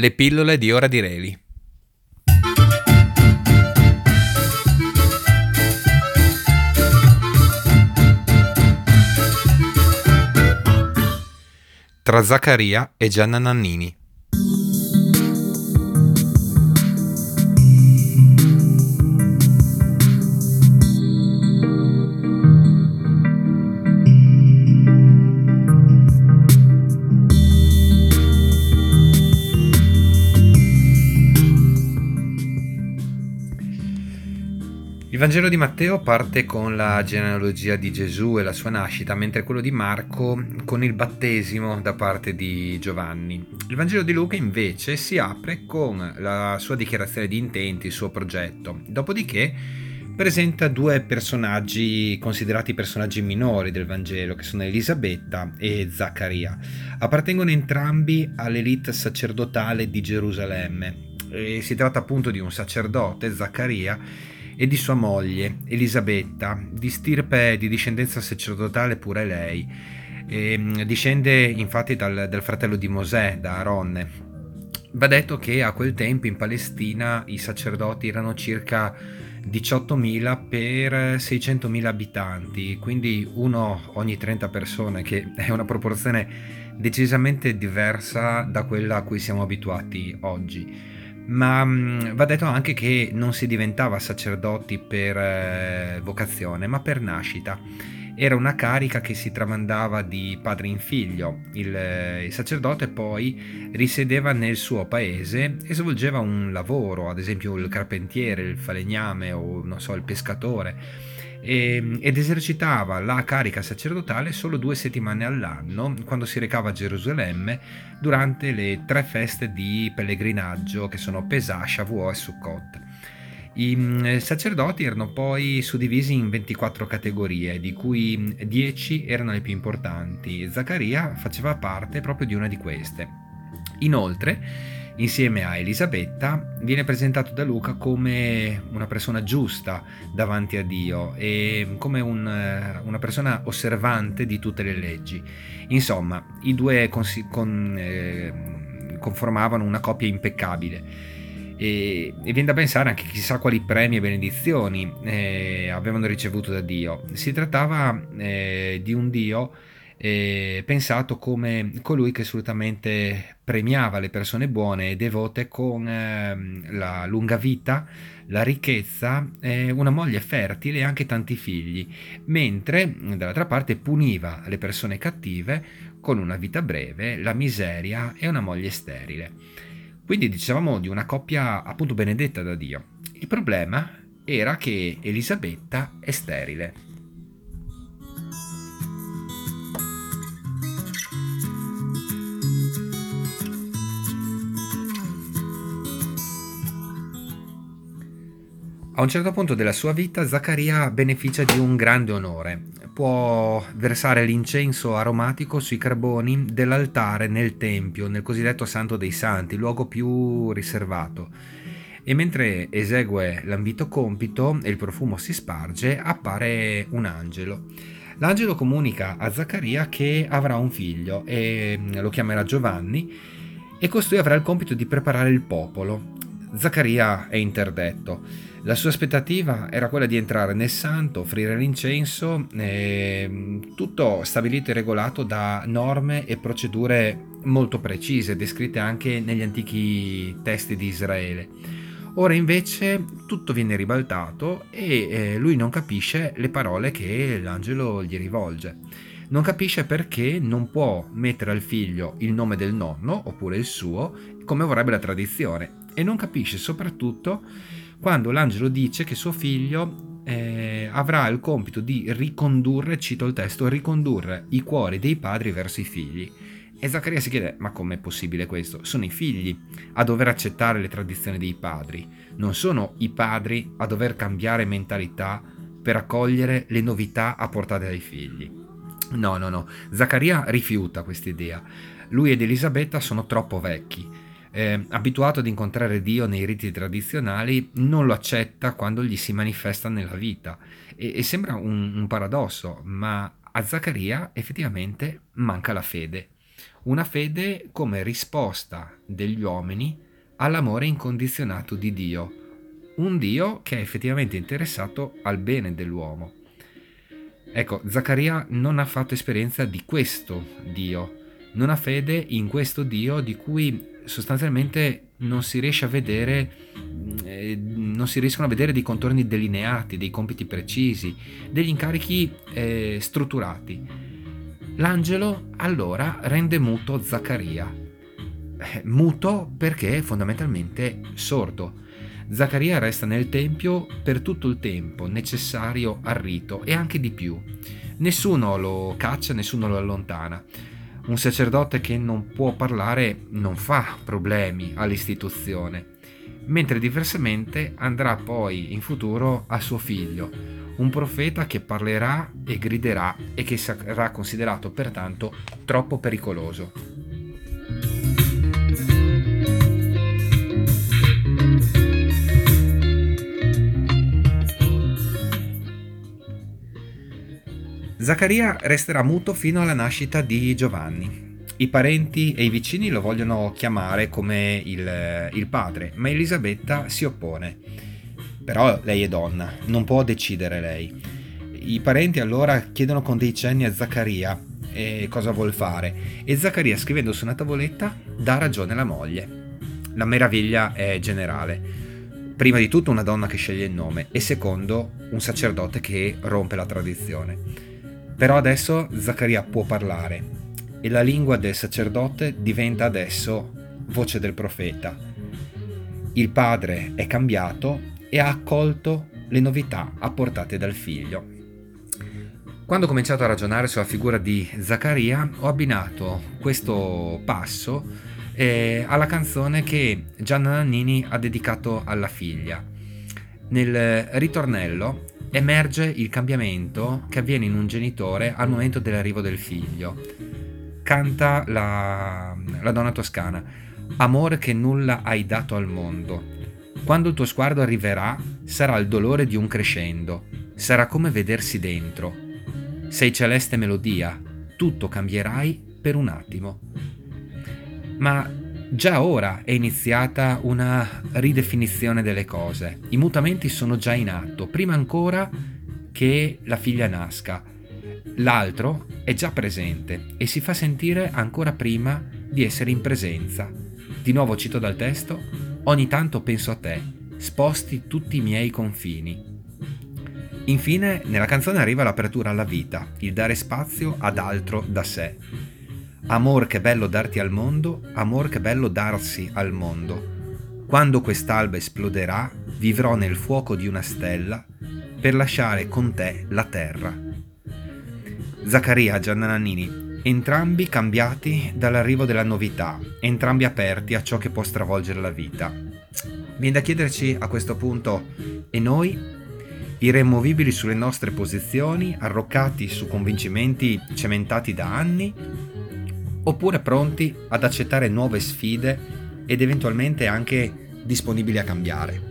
Le pillole di Ora di Reli. Tra Zaccaria e Gianna Nannini. Il Vangelo di Matteo parte con la genealogia di Gesù e la sua nascita, mentre quello di Marco con il battesimo da parte di Giovanni. Il Vangelo di Luca invece si apre con la sua dichiarazione di intenti, il suo progetto. Dopodiché presenta due personaggi considerati personaggi minori del Vangelo, che sono Elisabetta e Zaccaria. Appartengono entrambi all'elite sacerdotale di Gerusalemme. E si tratta appunto di un sacerdote, Zaccaria, e di sua moglie, Elisabetta, di stirpe di discendenza sacerdotale pure lei. E, mm, discende infatti dal, dal fratello di Mosè, da Aronne. Va detto che a quel tempo in Palestina i sacerdoti erano circa 18.000 per 600.000 abitanti, quindi uno ogni 30 persone, che è una proporzione decisamente diversa da quella a cui siamo abituati oggi ma mm, va detto anche che non si diventava sacerdoti per eh, vocazione, ma per nascita. Era una carica che si tramandava di padre in figlio. Il, eh, il sacerdote poi risiedeva nel suo paese e svolgeva un lavoro, ad esempio il carpentiere, il falegname o non so, il pescatore e, ed esercitava la carica sacerdotale solo due settimane all'anno quando si recava a Gerusalemme durante le tre feste di pellegrinaggio che sono Pesach, Shavuot e Sukkot. I mm, sacerdoti erano poi suddivisi in 24 categorie, di cui 10 erano le più importanti. Zaccaria faceva parte proprio di una di queste. Inoltre, insieme a Elisabetta, viene presentato da Luca come una persona giusta davanti a Dio e come un, eh, una persona osservante di tutte le leggi. Insomma, i due consi- con, eh, conformavano una coppia impeccabile. E, e, viene da pensare anche chissà quali premi e benedizioni eh, avevano ricevuto da Dio. Si trattava eh, di un Dio eh, pensato come colui che assolutamente premiava le persone buone e devote con eh, la lunga vita, la ricchezza, eh, una moglie fertile e anche tanti figli, mentre dall'altra parte puniva le persone cattive con una vita breve, la miseria e una moglie sterile. Quindi dicevamo di una coppia appunto benedetta da Dio. Il problema era che Elisabetta è sterile. A un certo punto della sua vita Zaccaria beneficia di un grande onore. Può versare l'incenso aromatico sui carboni dell'altare nel Tempio, nel cosiddetto Santo dei Santi, luogo più riservato. E mentre esegue l'ambito compito e il profumo si sparge, appare un angelo. L'angelo comunica a Zaccaria che avrà un figlio e lo chiamerà Giovanni e costui avrà il compito di preparare il popolo. Zaccaria è interdetto la sua aspettativa era quella di entrare nel santo, offrire l'incenso, eh, tutto stabilito e regolato da norme e procedure molto precise, descritte anche negli antichi testi di Israele. Ora invece tutto viene ribaltato e eh, lui non capisce le parole che l'angelo gli rivolge. Non capisce perché non può mettere al figlio il nome del nonno oppure il suo, come vorrebbe la tradizione, e non capisce soprattutto quando l'angelo dice che suo figlio eh, avrà il compito di ricondurre, cito il testo, ricondurre i cuori dei padri verso i figli. E Zaccaria si chiede, ma com'è possibile questo? Sono i figli a dover accettare le tradizioni dei padri, non sono i padri a dover cambiare mentalità per accogliere le novità apportate dai figli. No, no, no, Zaccaria rifiuta questa idea. Lui ed Elisabetta sono troppo vecchi eh, abituato ad incontrare Dio nei riti tradizionali, non lo accetta quando gli si manifesta nella vita. E, e sembra un, un paradosso, ma a Zaccaria effettivamente manca la fede. una fede come risposta degli uomini all'amore incondizionato di Dio, un Dio che è effettivamente interessato al bene dell'uomo. Ecco, Zaccaria non ha fatto esperienza di questo Dio, non ha fede in questo Dio di cui sostanzialmente non si riesce a vedere, eh, non si riescono a vedere dei contorni delineati, dei compiti precisi, degli incarichi eh, strutturati. L'angelo allora rende muto Zaccaria, eh, muto perché è fondamentalmente sordo. Zaccaria resta nel tempio per tutto il tempo necessario al rito e anche di più. Nessuno lo caccia, nessuno lo allontana. Un sacerdote che non può parlare non fa problemi all'istituzione, mentre diversamente andrà poi in futuro a suo figlio, un profeta che parlerà e griderà e che sarà considerato pertanto troppo pericoloso. Zaccaria resterà muto fino alla nascita di Giovanni. I parenti e i vicini lo vogliono chiamare come il, il padre, ma Elisabetta si oppone. Però lei è donna, non può decidere lei. I parenti allora chiedono con dei cenni a Zaccaria cosa vuol fare e Zaccaria scrivendo su una tavoletta dà ragione alla moglie. La meraviglia è generale. Prima di tutto una donna che sceglie il nome e secondo un sacerdote che rompe la tradizione. Però adesso Zaccaria può parlare e la lingua del sacerdote diventa adesso voce del profeta. Il padre è cambiato e ha accolto le novità apportate dal figlio. Quando ho cominciato a ragionare sulla figura di Zaccaria, ho abbinato questo passo eh, alla canzone che Gianna Nannini ha dedicato alla figlia. Nel ritornello emerge il cambiamento che avviene in un genitore al momento dell'arrivo del figlio. Canta la, la donna toscana, amore che nulla hai dato al mondo. Quando il tuo sguardo arriverà, sarà il dolore di un crescendo, sarà come vedersi dentro. Sei celeste melodia, tutto cambierai per un attimo. Ma Già ora è iniziata una ridefinizione delle cose. I mutamenti sono già in atto, prima ancora che la figlia nasca. L'altro è già presente e si fa sentire ancora prima di essere in presenza. Di nuovo cito dal testo, ogni tanto penso a te, sposti tutti i miei confini. Infine, nella canzone arriva l'apertura alla vita, il dare spazio ad altro da sé. Amor che bello darti al mondo, amor che bello darsi al mondo. Quando quest'alba esploderà, vivrò nel fuoco di una stella per lasciare con te la terra. Zaccaria Gianna Nannini, entrambi cambiati dall'arrivo della novità, entrambi aperti a ciò che può stravolgere la vita. Viene da chiederci a questo punto, e noi? Irremovibili sulle nostre posizioni, arroccati su convincimenti cementati da anni? Oppure pronti ad accettare nuove sfide ed eventualmente anche disponibili a cambiare.